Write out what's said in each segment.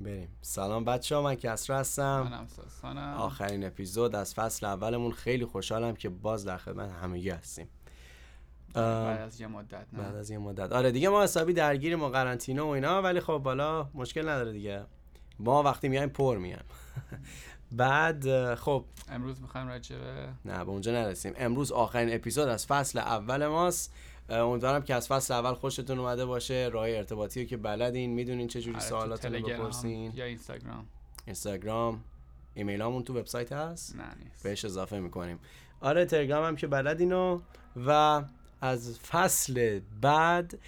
بریم. سلام بچه ها من کسرا هستم. منم آخرین اپیزود از فصل اولمون. خیلی خوشحالم که باز در خدمت همگی هستیم. بعد از یه مدت نه؟ بعد از یه مدت. آره دیگه ما حسابی درگیریم و قرنطینه و اینا ولی خب بالا مشکل نداره دیگه. ما وقتی میایم پر میایم. بعد خب. امروز می‌خوایم راجع به نه به اونجا نرسیم. امروز آخرین اپیزود از فصل اول ماست. امیدوارم که از فصل اول خوشتون اومده باشه. راه ارتباطی رو که بلدین. می‌دونین چه جوری آره، تو سوالاتون رو بپرسین. یا اینستاگرام. اینستاگرام. ایمیلامون تو وبسایت هست. نه نیست. بهش اضافه می‌کنیم. آره تلگرام هم که بلدینو و از فصل بعد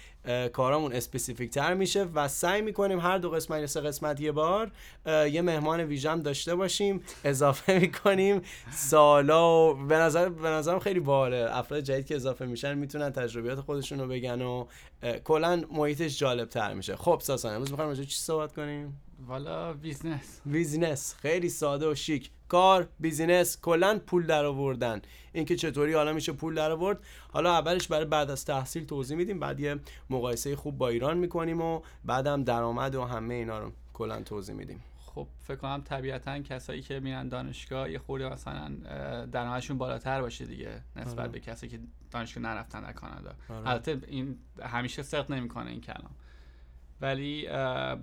کارامون specific تر میشه و سعی می‌کنیم هر دو قسمت یا سه قسمت یه بار یه مهمان ویژه‌م داشته باشیم. اضافه می‌کنیم سالا و به نظر به نظرم خیلی باحاله افراد جدید که اضافه میشن می‌تونن تجربیات خودشون رو بگن و کلا محیطش جالب تر میشه. خب ساسان امروز می‌خوایم راجع چی صحبت کنیم؟ والا business business خیلی ساده و شیک. کار business کلا پول در آوردن. اینکه چطوری حالا میشه پول در آورد. حالا اولش برای بعد از تحصیل توضیح میدیم بعد یه مقایسه خوب با ایران می‌کنیم و بعدم درآمد و همه اینا رو کلا توضیح میدیم. خب فکر کنم طبیعتا کسایی که میرن دانشگاه یه خورده مثلا درآمدشون بالاتر باشه دیگه نسبت آره. به کسایی که دانشگاه نرفتن در کانادا. آره. البته این همیشه صدق نمی‌کنه این کلام. ولی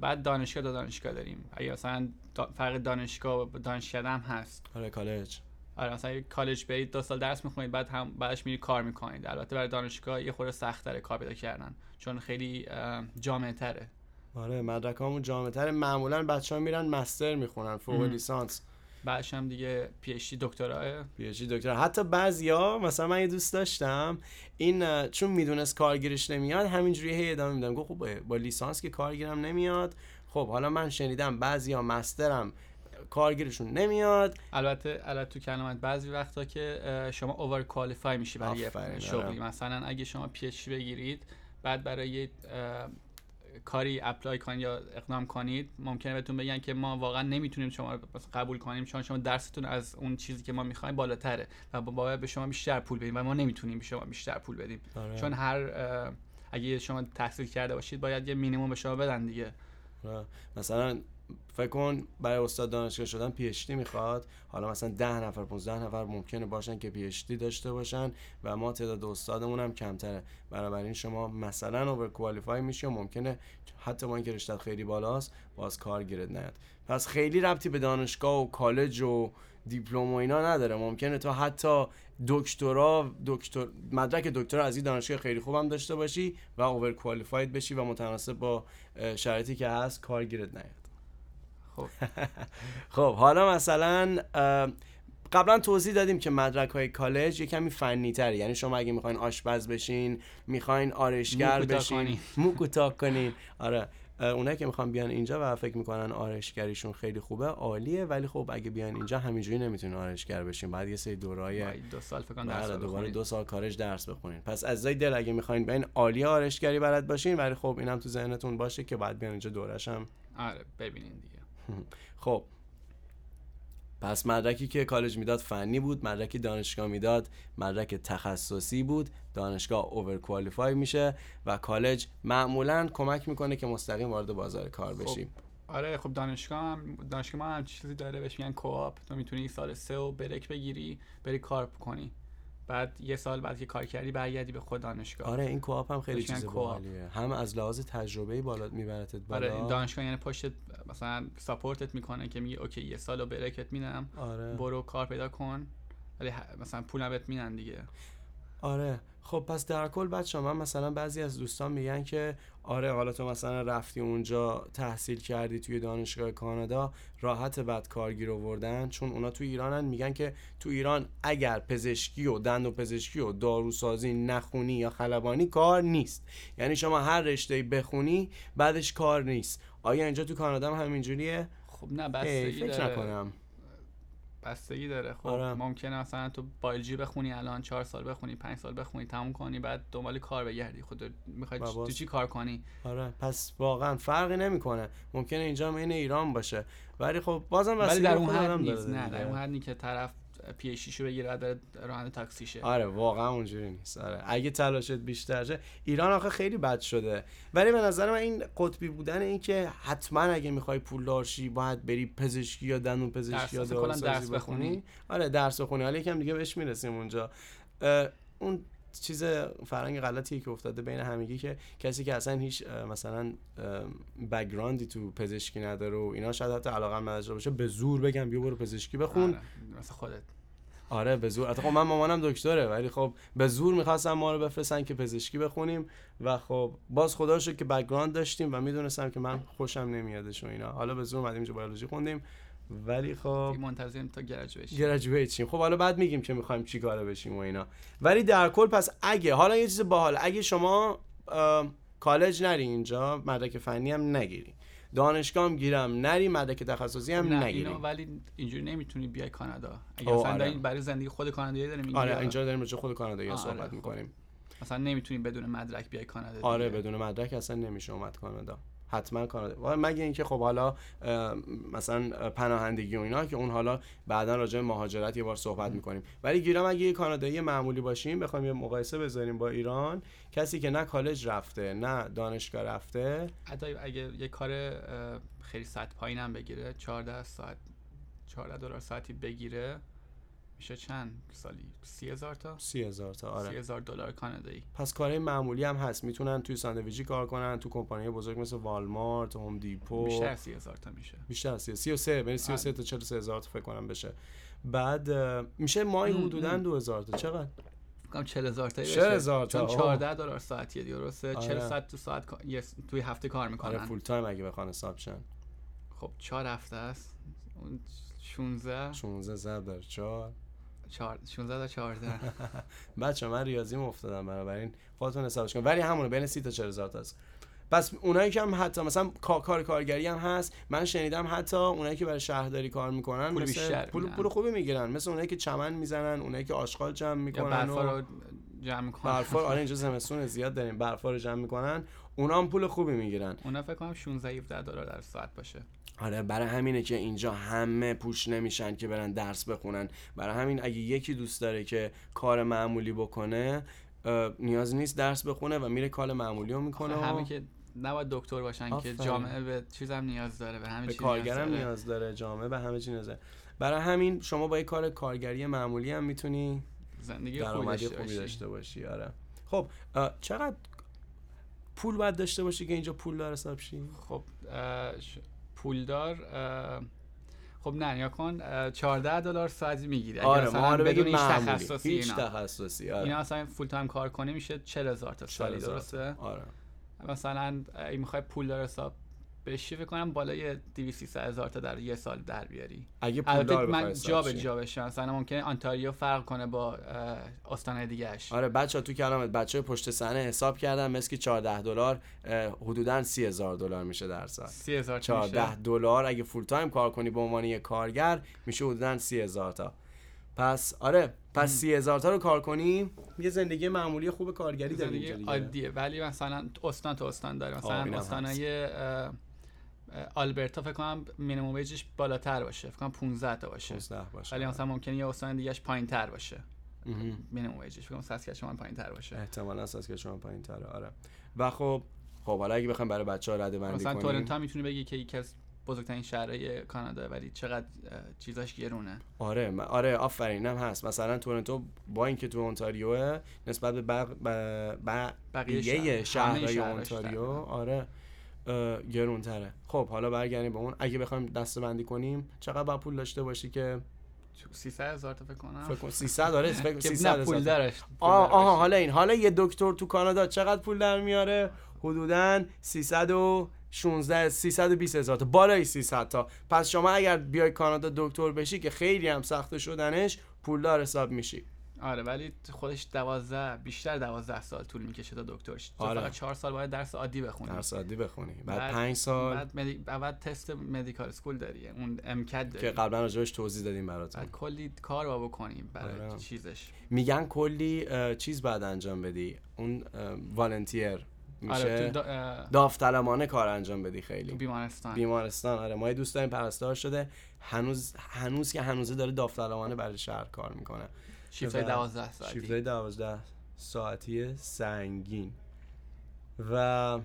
بعد دانشگاه دو دانشگاه داریم. اگه مثلا دا- فرق دانشگاه و دانشکده هم هست. آره کالج. آره مثلا یه کالج برید دو سال درس می‌خونید بعد هم بعدش میری کار می‌کنید البته برای دانشگاه یه خورده سخت تره کار پیدا کردن چون خیلی جامعه تره. آره مدرکامون جامعه تر معمولا بچه ها میرن master می‌خونن فوق. لیسانس. بعدش هم دیگه PhD دکترا postdoc حتی بعضیا مثلا من یه دوست داشتم این چون می‌دونست کار گیرش نمیاد همینجوری هی ادامه میدم گفت خب با- لیسانس که کار گیرم نمیاد خب حالا من شنیدم بعضیا master م کار گیرشون نمیاد. البته البته تو کلمات بعضی وقتا که شما overqualify میشی برای یه شغلی. آره. مثلا اگه شما PhD بگیرید بعد برای کاری apply کنید یا اقدام کنید ممکنه بهتون بگن که ما واقعا نمی‌تونیم شما رو قبول کنیم چون شما درستون از اون چیزی که ما می‌خوایم بالاتره و با- باید به شما بیشتر پول بدیم و ما نمی‌تونیم به شما بیشتر پول بدیم آره. چون هر اگه شما تحصیل کرده باشید باید یه مینیمم به شما بدن دیگه آره. مثلا فکر کن برای استاد دانشگاه شدن پی اچ می‌خواد. حالا مثلا 10 نفر 15 نفر ممکنه باشن که پی اچ داشته باشن و ما تعداد استادمون هم کمتره. بنابراین شما مثلا اوور کوالیفای میشی و ممکنه حتی با اینکه رشتت خیلی بالاست باز کار گیرت نیاد. پس خیلی ربطی به دانشگاه و کالج و دیپلم و اینا نداره. ممکنه تو حتی دکترا دکتر مدرک دکترا از این دانشگاه خیلی خوبم داشته باشی و اوور کوالیفاید بشی و متناسب با شرایطی که هست کار گیرت نیاد. خب. خب حالا مثلا قبلا توضیح دادیم که مدرک های کالج یه کمی فنی تره یعنی شما اگه می‌خواین آشپز بشین می‌خواین آرشگر بشین. مو کوتاه کنین. آره. اونایی که می‌خوان بیان اینجا و فکر می‌کنن آرشگریشون خیلی خوبه عالیه. ولی خب اگه بیان اینجا همینجوری نمی‌تونین آرشگر بشین. بعد یه سری دورای دو سال فکر درس رو دوباره. دو سال کارش درس بخونین. پس از دل اگه می‌خواین بیاین عالی آرشگری بلد باشین ولی خب اینم تو ذهنتون باشه که بعد بیان اینجا دورش هم آره ببینین دیگه. خب. پس مدرکی که کالج می‌داد فنی بود مدرکی دانشگاه می‌داد مدرک تخصصی بود دانشگاه اوور کوالیفای میشه و کالج معمولا کمک می‌کنه که مستقیم وارد بازار کار خب. بشیم. آره خب دانشگاه هم دانشگاه ما هم چیزی داره بهش میگن co-op تو می‌تونی سال سه رو break بگیری بری کار کنی. بعد یه سال بعد که کار کردی برگردی به خود دانشگاه. آره این co-op هم خیلی چیز. باحالیه. هم از لحاظ تجربه بالا میبرتت آره این بالا دانشگاه یعنی پشت مثلا support ت می‌کنه که میگه okay یه سال و break ت میدم. آره. برو کار پیدا کن. ولی مثلا پول بهت میدن دیگه. آره. خب پس در کل بچه من مثلا بعضی از دوستان میگن که آره حالا تو مثلا رفتی اونجا تحصیل کردی توی دانشگاه کانادا راحت بعد کارگیر آوردن چون اونا تو ایرانن میگن که تو ایران اگر پزشکی و دند و پزشکی و داروسازی نخونی یا خلبانی کار نیست. یعنی شما هر رشته بخونی بعدش کار نیست. آیا اینجا تو کانادا هم همینجوریه؟ خب نه بستگی فکر نکنم. بستگی داره. خب آره. ممکنه مثلا تو بایولوژی بخونی الان چهار سال بخونی پنج سال بخونی تموم کنی بعد دنبال کار بگردی. خود می‌خوای و باز- تو چی کار کنی؟ آره. پس واقعا فرقی نمی‌کنه. ممکنه اینجا عین ایران باشه. ولی خب بازم ولی در اون حد نیست. نه. در اون که طرف پی شو بگیره بعد راننده تاکسی شه آره واقعا اونجوری نیست. آره. اگه تلاشت بیشتر شه ایران آخه خیلی بد شده. ولی به نظر من این قطبی بودن این که حتما اگه می‌خوای پولدار شی باید بری پزشکی یا دندون پزشکی یا درس- درس بخونی. آره درس بخونی. حالا یکم دیگه بهش می‌رسیم اونجا. اون چیز فرهنگ غلطی که افتاده بین همگی که کسی که اصلا هیچ مثلا background ی تو پزشکی نداره و اینا شاید حتی علاقه نداشته باشه به زور بگم بیا برو پزشکی بخون. آره، مثل خودت. آره به زور. خب من مامانم دکتره ولی خب به زور می‌خواستم ما رو بفرستن که پزشکی بخونیم و خب باز خدا شکر که background داشتیم و می‌دونستم که من خوشم نمیادش و اینا. حالا به زور اومدیم اینجا بیولوژی خوندیم ولی خب منتظریم تا گرجویشن گرجویت شیم. خب حالا بعد میگیم که می‌خوایم چی کاره بشیم و اینا. ولی در کل پس اگه حالا یه چیز باحال اگه شما کالج نری اینجا مدرک فنی هم نگیری. دانشگاه گیرم نری مدرک تخصصی هم نه نگیری اینو ولی اینجوری نمی‌تونی بیای کانادا اگه مثلا آره. برای زندگی خود کانادایی داریم میگی آره اینجا داریم راجع به خود کانادایی آه، صحبت آره، خب. می‌کنیم مثلا نمی‌تونی بدون مدرک بیای کانادا آره. بدون مدرک اصلا نمیشه اومد کانادا حتما کانادا. مگه اینکه خب حالا مثلا پناهندگی و اینا که اون حالا بعدا راجع مهاجرت یه بار صحبت می‌کنیم. ولی گیرم اگه یه کانادایی معمولی باشیم بخوایم یه مقایسه بذاریم با ایران کسی که نه کالج رفته نه دانشگاه رفته. حتی اگه یه کار خیلی ساعت پایینم بگیره 14 ساعت 14 دلار ساعتی بگیره میشه چند سالی؟ سی هزار تا؟ سی هزار تا سی آره هزار دلار کانادایی. پس کارهای معمولی هم هست. می‌تونن توی ساندویچی کار کنن تو کمپانی بزرگ مثل والمارت هوم دیپو. بیشتر سی هزار تا میشه. بیشتر از 33 بین 33 آره. تا 43 هزار تا فکر کنم بشه. بعد میشه ماهی حدودا ام. 2000 تا. چقدر؟ کنم 40 هزار تایی 40,000 تا، چون اوه. 14 دلار ساعتیه دیگه درسته؟ 40 آره. ساعت تو ساعت توی هفته کار آره می‌کنن فول تایم اگه بخوان حساب شن. خب 4 هفته است. اون 16 16 ضرب در 4 4 16 تا 14 بچه من ریاضیم افتادم بنابراین. خودتون حسابش کن ولی همونه بین 30 تا 40 هزار تا است پس اونایی که هم حتی مثلا کا- کار کارگری هم هست من شنیدم حتی اونایی که برای شهرداری کار می‌کنن پول مثل بیشتر پول. پول خوبی می‌گیرن. مثل اونایی که چمن می‌زنن اونایی که آشغال جمع می‌کنن برفا رو جمع می‌کنن. برفا آره اینجا زمستون زیاد داریم. برفا رو جمع می‌کنن. اونا هم پول خوبی می‌گیرن. اونا فکر کنم 16 17 دلار در ساعت باشه. آره برای همینه که اینجا همه پوش نمیشن که برن درس بخونن. برای همین اگه یکی دوست داره که کار معمولی بکنه نیاز نیست درس بخونه و میره کار معمولی رو می‌کنه همه که نباید دکتر باشن آفرین. که جامعه به چیزم نیاز داره به همه به کارگرم نیاز, نیاز داره جامعه به همه چی نیاز داره. برای همین شما با یه کار کارگری معمولی هم می‌تونی زندگی خوبی درآمدی داشته خوبی. داشته باشی آره. خب چقدر پول باید داشته باشی که اینجا پول دار حساب شی؟ خب پولدار خب نه نیا کن اه، 14 دلار ساعتی می‌گیری. آره مثلا ما رو بدون هیچ تخصصی هیچ اینا. تخصصی آره. اینا اصلا فول تایم کار کنی میشه 40 هزار تا سالی 40,000 درسته؟ آره. مثلا اگه می‌خوای پولدار حساب بشی فکر کنم بالای 200 300 هزار تا در یه سال در بیاری. اگه پول البته دار من جا به جا بشم. مثلا ممکنه آنتاریو فرق کنه با استان دیگهش آره بچه ها تو کلامت بچه پشت صحنه حساب کردن مثل که 14 دلار حدوداً 30 هزار دلار میشه در ساعت 30 هزار 14 دلار اگه full time کار کنی به عنوان یه کارگر میشه حدوداً 30 هزار تا. پس آره پس 30 هزار تا رو کار کنی. یه زندگی معمولی خوب کارگری داری زندگی دیگه. عادیه. ولی مثلا استان تو استان داره. مثلا اینم استانای آلبرتا فکر کنم minimum wage ش بالاتر باشه. فکر کنم 15 تا باشه. 16 باشه. ولی مثلا ممکنه یه استان دیگهش پایین تر باشه. مینیمم ویجش فکر کنم ساسکچوان پایین تر باشه. احتمالاً اساس که شما پایین تره آره. و خب خب حالا اگه بخوایم برای بچه ها رده بندی مثلا تورنتو هم می‌تونی بگی که یکی از بزرگترین شهرهای کانادا ولی چقدر چیزاش گرونه. آره آره آفرین هم هست. مثلا تورنتو با اینکه تو اونتاریوه نسبت به بق... ب... ب... بقیه شهر- شهرهای اونتاریو. آره. گرونتره. خب حالا برگردیم به اون. اگه بخوایم دسته بندی کنیم چقدر باید پول داشته باشی که؟ 300 هزار تا فکر کنم. فکر کن 300 داره فکر کن که 300 نه هزار پول تا. دارش آه آها حالا این حالا یه دکتر تو کانادا چقدر پول در میاره؟ حدودا 316 320 هزار تا. بالای 300 تا. پس شما اگر بیای کانادا دکتر بشی که خیلی هم سخته شدنش پولدار حساب میشی. آره ولی خودش دوازده بیشتر دوازده سال طول می‌کشه تا دکتر شی. آره. فقط چهار سال باید درس عادی بخونی. درس عادی بخونی. بعد بعد- 5 سال بعد مدی... بعد تست مدیکال اسکول داری اون امکد که داری. قبلا راجبش توضیح دادیم براتون. بعد کلی کار با بکنی برای آره. چیزش. میگن کلی چیز بعد انجام بدی. اون والنتیر میشه آره دا- داوطلبانه کار انجام بدی خیلی. بیمارستان. بیمارستان آره. ما یه دوست داریم پرستار شده. هنوز هنوز که هنوزه داره داوطلبانه برای شهر کار می‌کنه. شیفت و 12 ساعتی. شیفتای دوازده ساعتی سنگین. و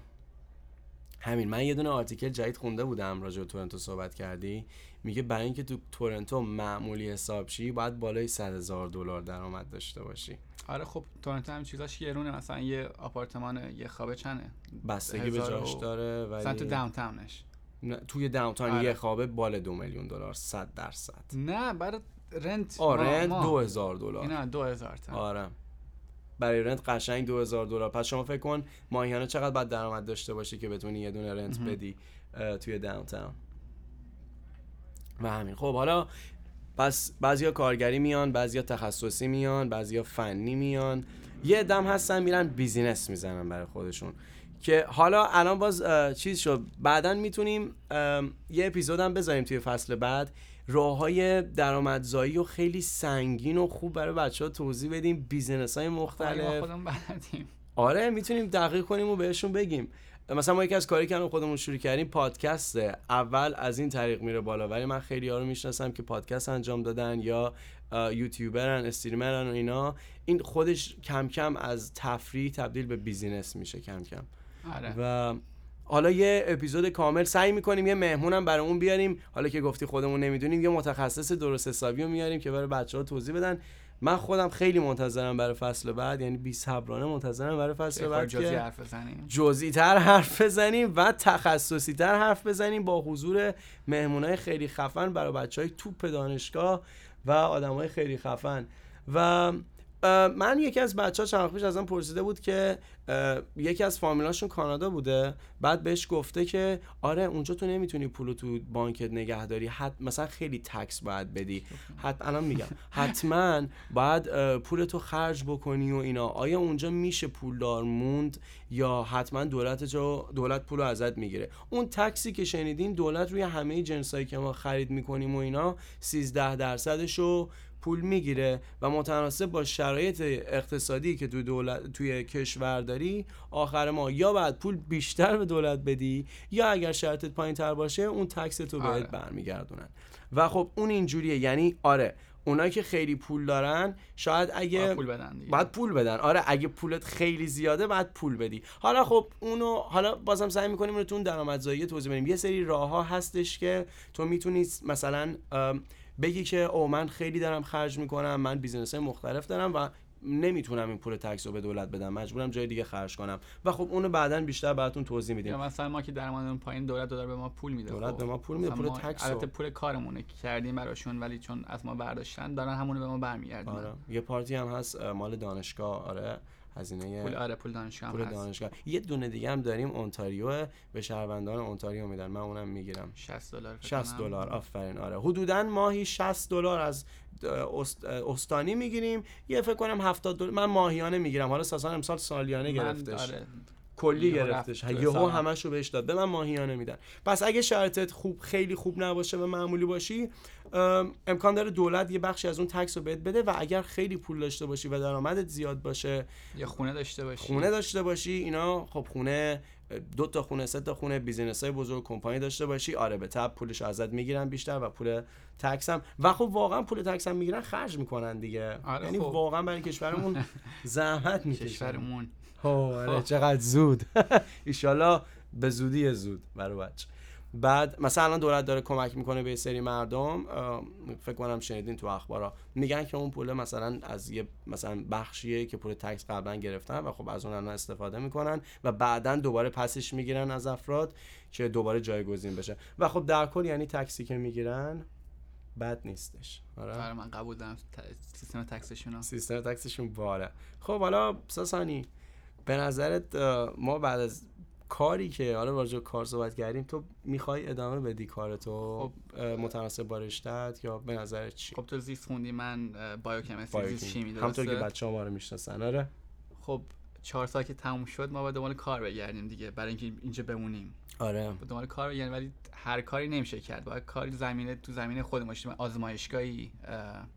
همین من یه دونه آرتیکل جدید خونده بودم راجع به تورنتو صحبت کردی. میگه برای اینکه تو تورنتو معمولی حساب شی باید بالای 100 هزار دلار درآمد داشته باشی. آره خب تورنتو هم چیزاش گرونه مثلا یه آپارتمان یه خوابه چنه. بستگی به جاش داره ولی داونتاونش. نه، توی داونتاون آره. یه خوابه بال دو میلیون دلار 100 درصد. نه برای رنت آره ما- ما. دو هزار دلار. دو هزار تا آره. برای rent قشنگ 2000 دلار. پس شما فکر کن ماهیانه چقدر باید درآمد داشته باشی که بتونی یه دونه rent مهم. بدی توی downtown. و همین. خب حالا پس بعضیا کارگری میان بعضیا تخصصی میان بعضیا فنی میان. یه عده هم هستن میرن business می‌زنن برای خودشون. که حالا الان باز چیز شد. بعدا می‌تونیم یه اپیزودم بذاریم توی فصل بعد. راه های درآمدزایی و خیلی سنگین و خوب برای بچه ها توضیح بدیم. business های آره، مختلف خودمون بلدیم. آره می‌تونیم دقیق کنیم و بهشون بگیم. مثلا ما یکی از کاری که خودمون شروع کردیم پادکسته. اول از این طریق میره بالا. ولی من خیلی ها رو می‌شناسم که پادکست انجام دادن یا یوتیوبرن استریمرن و اینا. این خودش کم کم از تفریح تبدیل به بیزینس میشه کم کم. آره. و حالا یه اپیزود کامل سعی می‌کنیم یه مهمونم برای اون بیاریم. حالا که گفتی خودمون نمی‌دونیم یه متخصص درست حسابی رو میاریم که برای بچه ها توضیح بدن. من خودم خیلی منتظرم برای فصل بعد یعنی بی صبرانه منتظرم برای فصل بعد جزئی که حرف بزنیم. جزئی تر حرف بزنیم و تخصصی تر حرف بزنیم با حضور مهمونای خیلی خفن برای بچه های توپ دانشگاه و آدم های خیلی خفن. و من یکی از بچه ها چند پیش ازم پرسیده بود که یکی از فامیلاشون کانادا بوده بعد بهش گفته که آره اونجا تو نمی‌تونی پولو تو بانکت نگه داری. حت مثلا خیلی تکس باید بدی. حت الان میگم. حتما باید اه، پولتو خرج بکنی و اینا. آیا اونجا میشه پولدار موند یا حتما دولت جو دولت پولو ازت می‌گیره؟ اون تکسی که شنیدین دولت روی همه جنسایی که ما خرید می‌کنیم و اینا 13 درصدشو پول می‌گیره و متناسب با شرایط اقتصادی که توی دولت توی کشور داری آخر ما یا بعد پول بیشتر به دولت بدی یا اگر شرطت پایین تر باشه اون تکس تو بهت آره. برمیگردونن. و خب اون اینجوریه. یعنی آره اونایی که خیلی پول دارن شاید اگه باید پول بدن دیگه. باید پول بدن. آره اگه پولت خیلی زیاده باید پول بدی. حالا خب اونو حالا بازم سعی می‌کنیم رو تو اون درآمدزایی توضیح بدیم. یه سری راه ها هستش که تو می‌تونی مثلا بگی که او من خیلی دارم خرج می‌کنم من business های مختلف دارم و نمی‌تونم این پول tax رو به دولت بدم. مجبورم جای دیگه خرج کنم. و خب اونو بعدا بیشتر براتون توضیح میدیم. مثلا ما که درآمدمون پایین دولت داره به ما پول میده. دولت خب. به ما پول میده، پول تکس رو. البته پول کارمونه کردیم براشون ولی چون از ما برداشتن دارن همونو به ما برمیگردونن. آره. یه پارتی هم هست مال دانشگاه. آره. هزینه پول آره پول دانشگاه پول دانشگاه. یه دونه دیگه هم داریم اونتاریو به شهروندان اونتاریو میدن. من اونم می‌گیرم. 60 دلار فکر 60 کنم. دلار. آفرین. آره. حدودا ماهی 60 دلار از است- استانی می‌گیریم. یه فکر کنم 70 دلار من ماهیانه می‌گیرم. حالا ساسان امسال سالیانه گرفتش. آره کلی گرفتش. یهو. همشو بهش داد. به من ماهیانه میدن. پس اگه شرطت خوب خیلی خوب نباشه و معمولی باشی امکان داره دولت یه بخشی از اون tax رو بهت بده و اگر خیلی پول داشته باشی و درآمدت زیاد باشه یا خونه داشته باشی. خونه داشته باشی اینا خب خونه دو تا خونه سه تا خونه business های بزرگ کمپانی داشته باشی آره به طبع پولش ازت می‌گیرن بیشتر و پول tax هم. و خب واقعا پول tax هم می‌گیرن خرج می‌کنن دیگه. آره یعنی خب. واقعا برای کشورمون زحمت می‌کشن کشورمون. آره خب. چقدر زود. ایشالا به زودی زود برای بچه. بعد مثلا الان دولت داره کمک می‌کنه به سری مردم فکر کنم شنیدین تو اخبارا. میگن که اون پول مثلا از یه مثلا بخشیه که پول تکس قبلا گرفتن و خب از اون الان استفاده می‌کنن و بعدا دوباره پسش می‌گیرن از افراد که دوباره جایگزین بشه. و خب در کل یعنی تکسی که می‌گیرن بد نیستش. آره؟ آره من قبول دارم. سیستم تکسشون. سیستم تکسشون باله خب حالا ساسانی به نظرت ما بعد از کاری که حالا راجع به کار صحبت کردیم تو می‌خوای ادامه بدی کارتو؟ اه، متناسب با رشته‌ت یا به نظرت چی؟ خب تو زیست خوندی من بایوکمستری زیست شیمی. همطور که درسته بچه ما رو می‌شناسن آره. خب چهار سال که تموم شد ما باید دنبال کار بگردیم دیگه برای اینکه اینجا بمونیم. آره. باید دنبال کار بگردیم ولی هر کاری نمیشه کرد. باید کاری زمینه تو زمینه خودمون باشیم. آزمایشگاهی اه،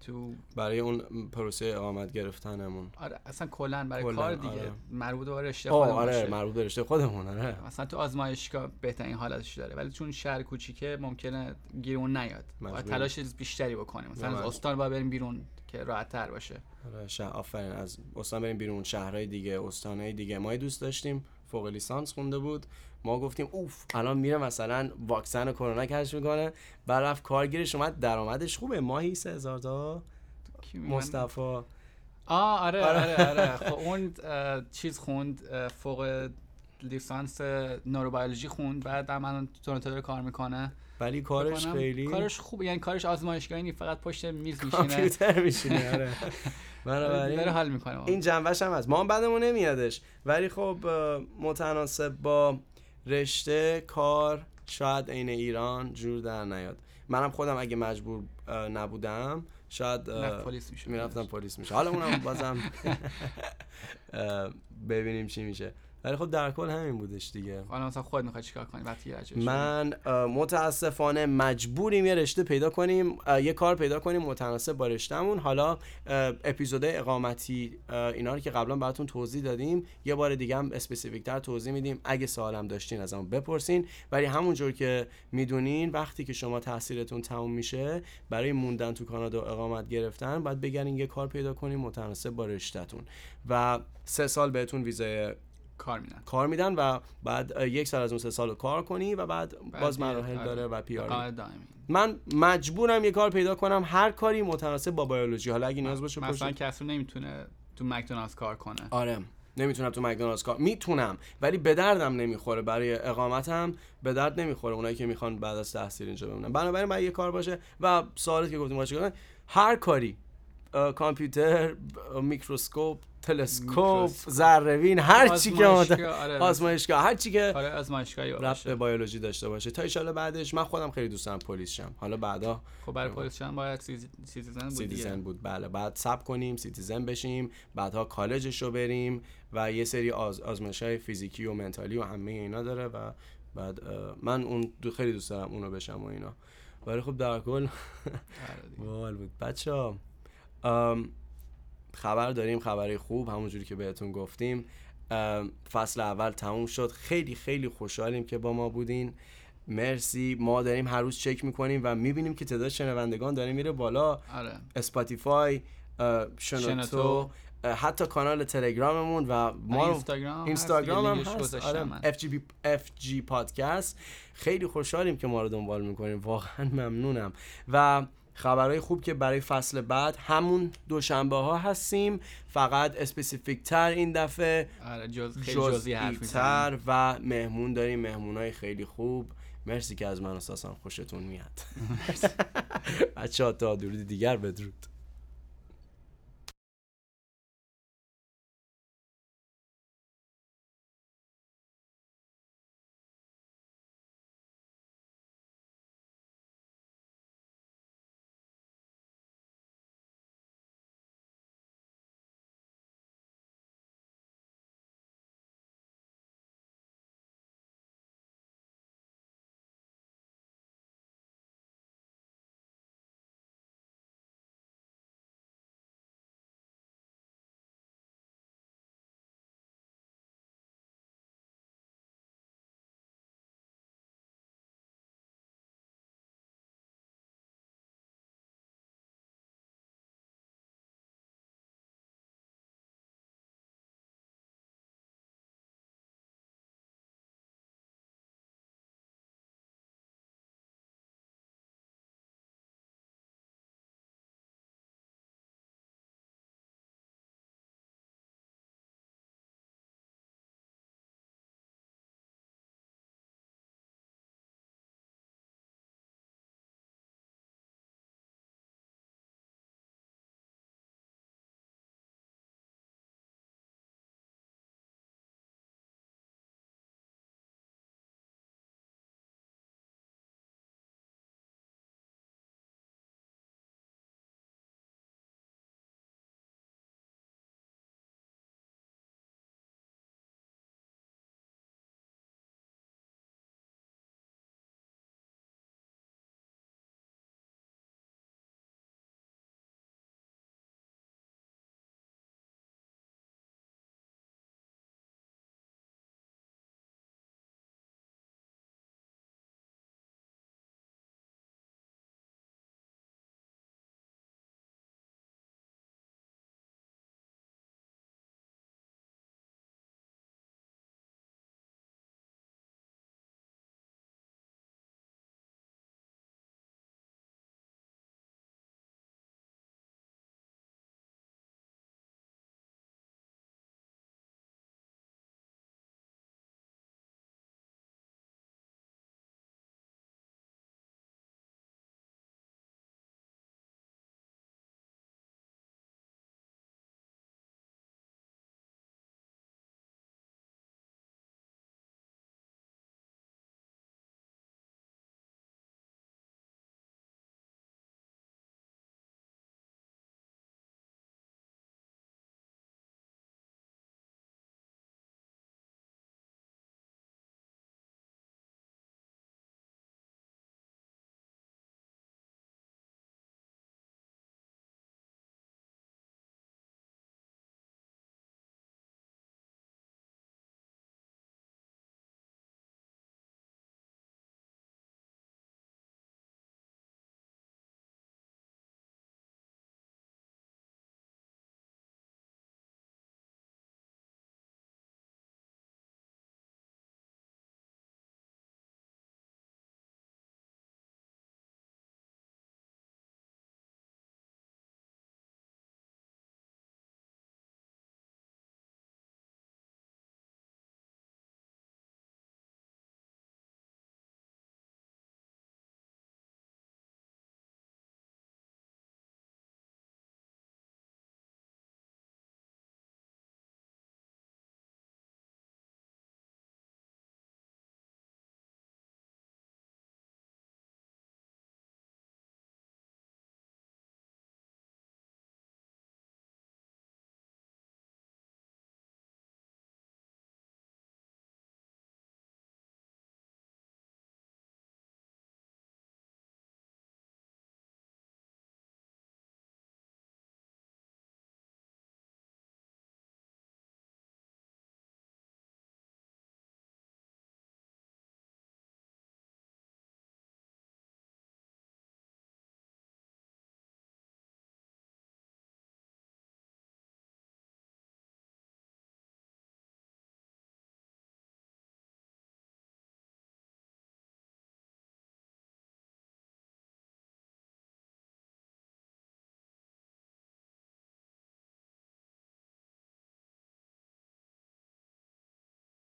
تو برای اون پروسه اقامت گرفتنمون. آره اصلا کلا برای کلاً، کار دیگه. آره. مربوط به رشته خودمون آره. مربوط به رشته خودمون آره. مثلا تو آزمایشگاه بهترین حالتش داره ولی چون شهر کوچیکه ممکنه گیرمون نیاد. باید. تلاش بیشتری بکنیم. مثلا از. استان باید بریم بیرون که راحت تر باشه. آره شه آفرین. از استان بریم بیرون. شهرهای دیگه استانهای دیگه. ما دوست داشتیم. فوق لیسانس خونده بود. ما گفتیم اوف الان میره مثلا واکسن کرونا کشف می‌کنه. بعد رفت کارگیرش اومد درآمدش خوبه. ماهی سه هزار تا؟ کی می‌مونه؟ مصطفی. آه آره آره. آره خب اون چیز خوند فوق لیسانس نوروبیولوژی خوند. بعد الان تورنتو کار می‌کنه. ولی کارش. خیلی کارش خوبه. یعنی کارش آزمایشگاهی نیست. فقط پشت میز میشینه. کامپیوتر میشینه آره. بنابراین حال می‌کنه این جنبش هم هست. ما هم بدمون نمیادش. ولی خب متناسب با رشته کار شاید عین ایران جور در نیاد. منم خودم اگه مجبور نبودم شاید پلیس می‌رفتم پلیس. میشه. حالا اونم بازم ببینیم چی میشه. ولی خب در کل همین بودش دیگه. حالا مثلا خود می‌خوای چیکار کنی؟ وقتی؟ من متاسفانه مجبوریم یه رشته پیدا کنیم یه کار پیدا کنیم متناسب با رشتهمون. حالا اه، اپیزودهای اقامتی اینا رو که قبلا براتون توضیح دادیم یه بار دیگه هم specific تر توضیح میدیم. اگه سوالم داشتین از همون بپرسین. ولی همونجور که می‌دونین وقتی که شما تحصیلتون تموم میشه برای موندن تو کانادا و اقامت گرفتن باید بگردین یه کار پیدا کنیم متناسب با رشتهتون. و سه سال بهتون ویزای کار میدن. کار میدن و بعد یک سال از اون سه سال رو کار کنی و بعد باز مراحل آره. داره و پی آر اقامت دائمی. من مجبورم یه کار پیدا کنم هر کاری متناسب با بیولوژی. حالا اگه نیاز باشه مثلا کسی نمی‌تونه تو مکدونالدز کار کنه. آره. نمی‌تونم تو مکدونالدز کار می‌تونم ولی به دردم نمی‌خوره. برای اقامتم به درد نمی‌خوره اونایی که می‌خوان بعد از تحصیل اینجا بمونن. بنابراین باید یه کار باشه و سوالی که گفتیم باشه هر کاری کامپیوتر میکروسکوپ تلسکوپ میکروسکوپ. ذره هر چی که آزمایشگاه، آره. آزمایشگاه. هر چی که رفت باشه. به بیولوژی داشته باشه. تا ایشالا بعدش من خودم خیلی دوست دارم پلیس شم. حالا بعدا خب برای پلیس شدن باید citizen بود citizen بود. بله بعد صبر کنیم citizen بشیم بعدها کالجش رو بریم و یه سری آز آزمایش های فیزیکی و mental ی و همه اینا داره و بعد من اون دو خیلی دوست دارم اونو بشم و اینا. ولی خب در کل آره بود. بچه خبر داریم خبرهای خوب همونجوری که بهتون گفتیم. فصل اول تموم شد. خیلی خیلی خوشحالیم که با ما بودین. مرسی. ما داریم هر روز چک می‌کنیم و می‌بینیم که تعداد شنوندگان داره میره بالا. آره. اسپاتیفای شنوتو شنوتو. حتی کانال تلگراممون و ما اینستاگرام اینستاگرام هم هست. آره. FGP FG podcast خیلی خوشحالیم که ما رو دنبال می‌کنیم واقعا ممنونم. و خبرهای خوب که برای فصل بعد همون دوشنبه ها هستیم. فقط specific تر این دفعه. آره جز خیلی جزئی حرف. تر و مهمون داریم. مهمونای خیلی خوب. مرسی که از من و ساسان خوشتون میاد. بچه ها تا درودی دیگر بدرود.